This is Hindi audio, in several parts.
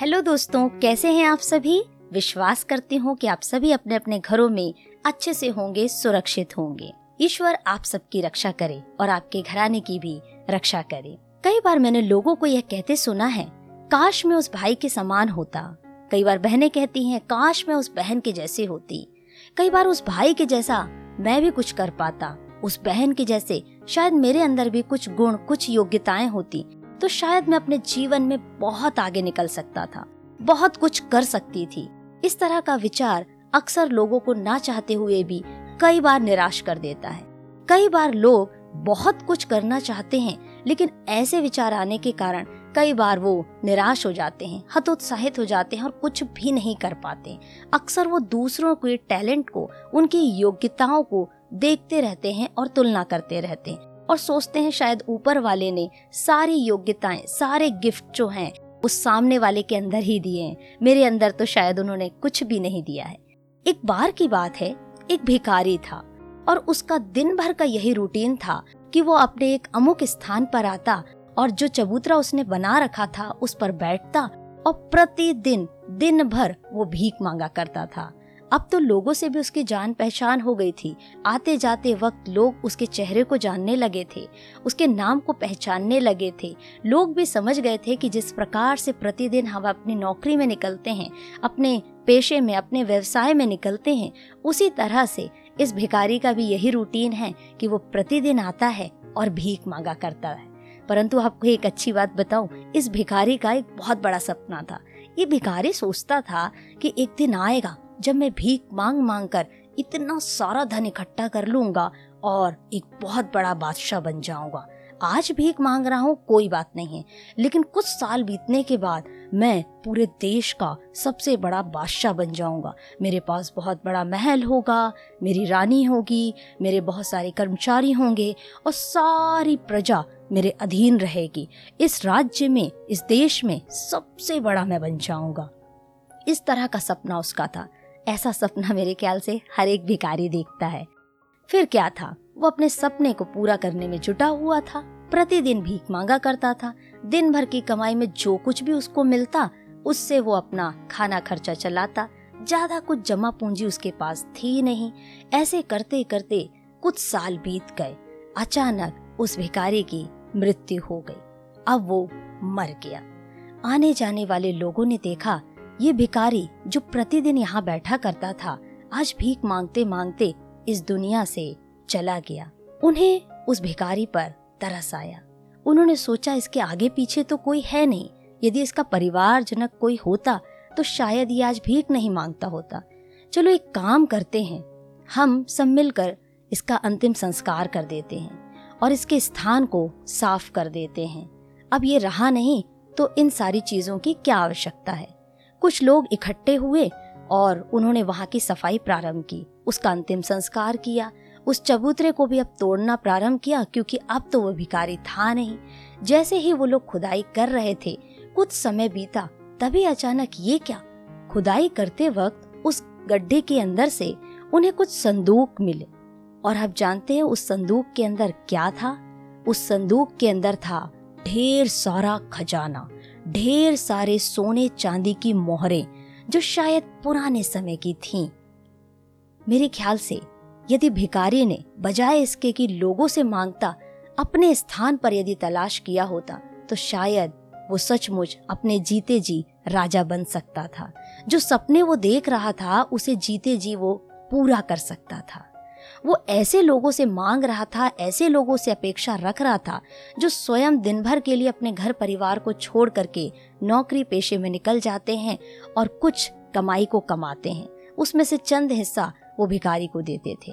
दोस्तों, कैसे हैं आप सभी? विश्वास करती हूँ कि आप सभी अपने अपने घरों में अच्छे से होंगे, सुरक्षित होंगे। ईश्वर आप सबकी रक्षा करे और आपके घराने की भी रक्षा करे। कई बार मैंने लोगों को यह कहते सुना है, काश मैं उस भाई के समान होता। कई बार बहनें कहती हैं, काश मैं उस बहन के जैसे होती। कई बार उस भाई के जैसा मैं भी कुछ कर पाता। उस बहन के जैसे शायद मेरे अंदर भी कुछ गुण, कुछ योग्यताएँ होती। तो शायद मैं अपने जीवन में बहुत आगे निकल सकता था। बहुत कुछ कर सकती थी। इस तरह का विचार अक्सर लोगों को ना चाहते हुए भी कई बार निराश कर देता है। कई बार लोग बहुत कुछ करना चाहते हैं, लेकिन ऐसे विचार आने के कारण कई बार वो निराश हो जाते हैं, हतोत्साहित हो जाते हैं और कुछ भी नहीं कर पाते अक्सर वो दूसरों के टैलेंट को, उनकी योग्यताओं को देखते रहते हैं और तुलना करते रहते हैं। और सोचते हैं शायद ऊपर वाले ने सारी योग्यताएँ, सारे गिफ्ट जो हैं, उस सामने वाले के अंदर ही दिए हैं। मेरे अंदर तो शायद उन्होंने कुछ भी नहीं दिया है। एक बार की बात है, एक भिखारी था और उसका दिन भर का यही रूटीन था कि वो अपने एक अमुक स्थान पर आता और जो चबूतरा उसने बना रखा था, उस पर बैठता और प्रतिदिन, दिन भर वो भीख मांगा करता था। अब तो लोगों से भी उसकी जान पहचान हो गई थी। आते जाते वक्त लोग उसके चेहरे को जानने लगे थे, उसके नाम को पहचानने लगे थे। लोग भी समझ गए थे कि जिस प्रकार से प्रतिदिन हम अपनी नौकरी में निकलते हैं, अपने पेशे में, अपने व्यवसाय में निकलते हैं, उसी तरह से इस भिकारी का भी यही रूटीन है कि वो प्रतिदिन आता है और भीख मांगा करता है। परंतु आपको एक अच्छी बात बताऊँ, इस भिखारी का एक बहुत बड़ा सपना था। ये भिखारी सोचता था कि एक दिन आएगा जब मैं भीख मांग मांग कर इतना सारा धन इकट्ठा कर लूँगा और एक बहुत बड़ा बादशाह बन जाऊँगा। आज भीख मांग रहा हूँ, कोई बात नहीं है। लेकिन कुछ साल बीतने के बाद मैं पूरे देश का सबसे बड़ा बादशाह बन जाऊँगा। मेरे पास बहुत बड़ा महल होगा, मेरी रानी होगी, मेरे बहुत सारे कर्मचारी होंगे और सारी प्रजा मेरे अधीन रहेगी। इस राज्य में, इस देश में सबसे बड़ा मैं बन जाऊँगा। इस तरह का सपना उसका था। ऐसा सपना मेरे ख्याल से हर एक भिकारी देखता है। फिर क्या था? वो अपने सपने को पूरा करने में जुटा हुआ था। प्रतिदिन भीख मांगा करता था। दिन भर की कमाई में जो कुछ भी उसको मिलता, उससे वो अपना खाना खर्चा चलाता। ज़्यादा कुछ जमा पूंजी उसके पास थी नहीं। ऐसे करते करते कुछ साल बीत गए। अचानक उस भिखारी की मृत्यु हो गई। अब वो मर गया। आने जाने वाले लोगों ने देखा ये भिकारी जो प्रतिदिन यहाँ बैठा करता था, आज भीख मांगते मांगते इस दुनिया से चला गया। उन्हें उस भिकारी पर तरस आया। उन्होंने सोचा, इसके आगे पीछे तो कोई है नहीं। यदि इसका परिवार जनक कोई होता तो शायद ये आज भीख नहीं माँगता होता। चलो एक काम करते हैं। हम सब मिलकर इसका अंतिम संस्कार कर देते हैं और इसके स्थान को साफ़ कर देते हैं। अब ये रहा नहीं तो इन सारी चीज़ों की क्या आवश्यकता है? कुछ लोग इकट्ठे हुए और उन्होंने वहाँ की सफ़ाई प्रारंभ की, उसका अंतिम संस्कार किया। उस चबूतरे को भी अब तोड़ना प्रारंभ किया, क्योंकि अब तो वो भिकारी था नहीं। जैसे ही वो लोग खुदाई कर रहे थे, कुछ समय बीता, तभी अचानक ये क्या? खुदाई करते वक्त उस गड्ढे के अंदर से उन्हें कुछ संदूक मिले। और आप जानते हैं उस संदूक के अंदर क्या था? उस संदूक के अंदर था ढेर सारा खजाना। ढेर सारे सोने चांदी की मोहरें जो शायद पुराने समय की थीं। मेरे ख्याल से यदि भिकारी ने बजाय इसके कि लोगों से माँगता, अपने स्थान पर यदि तलाश किया होता तो शायद वो सचमुच अपने जीते जी राजा बन सकता था जो सपने वो देख रहा था, उसे जीते जी वो पूरा कर सकता था वो ऐसे लोगों से मांग रहा था, ऐसे लोगों से अपेक्षा रख रहा था, जो स्वयं दिन भर के लिए अपने घर परिवार को छोड़ करके नौकरी पेशे में निकल जाते हैं और कुछ कमाई को कमाते हैं। उसमें से चंद हिस्सा वो भिकारी को देते थे।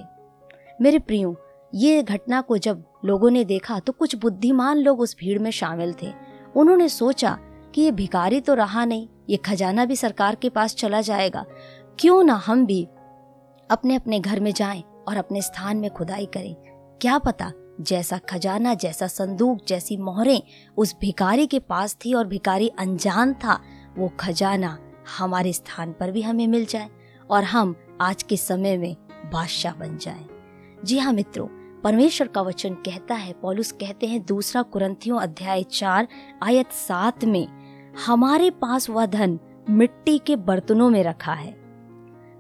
मेरे प्रियो, ये घटना को जब लोगों ने देखा तो कुछ बुद्धिमान लोग उस भीड़ में शामिल थे। उन्होंने सोचा कि ये भिकारी तो रहा नहीं, ये खजाना भी सरकार के पास चला जाएगा। क्यों ना हम भी अपने अपने घर में जाएँ और अपने स्थान में खुदाई करें। क्या पता जैसा खजाना, जैसा संदूक, जैसी मोहरें उस भिकारी के पास थी और भिकारी अनजान था, वो खजाना हमारे स्थान पर भी हमें मिल जाए और हम आज के समय में बादशाह बन जाए। जी हाँ मित्रों, परमेश्वर का वचन कहता है, पॉलुस कहते हैं, दूसरा कुरंथियों अध्याय चार, आयत सात में, हमारे पास वह धन मिट्टी के बर्तनों में रखा है।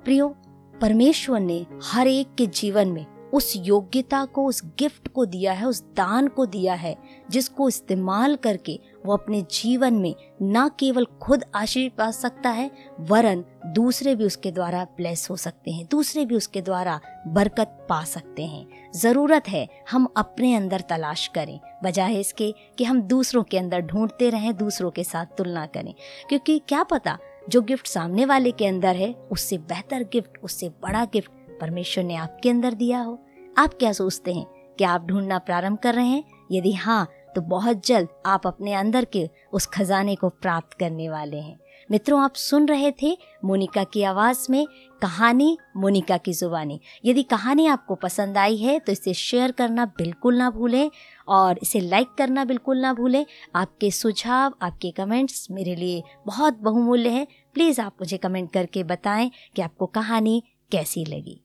प्रियो परमेश्वर ने हर एक के जीवन में उस योग्यता को, उस गिफ्ट को दिया है, उस दान को दिया है, जिसको इस्तेमाल करके वो अपने जीवन में न केवल खुद आशीष पा सकता है, वरन दूसरे भी उसके द्वारा ब्लेस हो सकते हैं, दूसरे भी उसके द्वारा बरकत पा सकते हैं। ज़रूरत है हम अपने अंदर तलाश करें, बजाय इसके कि हम दूसरों के अंदर ढूंढते रहें, दूसरों के साथ तुलना करें। क्योंकि क्या पता जो गिफ्ट सामने वाले के अंदर है, उससे बेहतर गिफ्ट, उससे बड़ा गिफ्ट परमेश्वर ने आपके अंदर दिया हो। आप क्या सोचते हैं? क्या आप ढूंढना प्रारंभ कर रहे हैं? यदि हाँ तो बहुत जल्द आप अपने अंदर के उस खजाने को प्राप्त करने वाले हैं। मित्रों, आप सुन रहे थे मोनिका की आवाज़ में कहानी मोनिका की जुबानी। यदि कहानी आपको पसंद आई है तो इसे शेयर करना बिल्कुल ना भूलें और इसे लाइक करना बिल्कुल ना भूलें। आपके सुझाव, आपके कमेंट्स मेरे लिए बहुत बहुमूल्य हैं। प्लीज़ आप मुझे कमेंट करके बताएँ कि आपको कहानी कैसी लगी।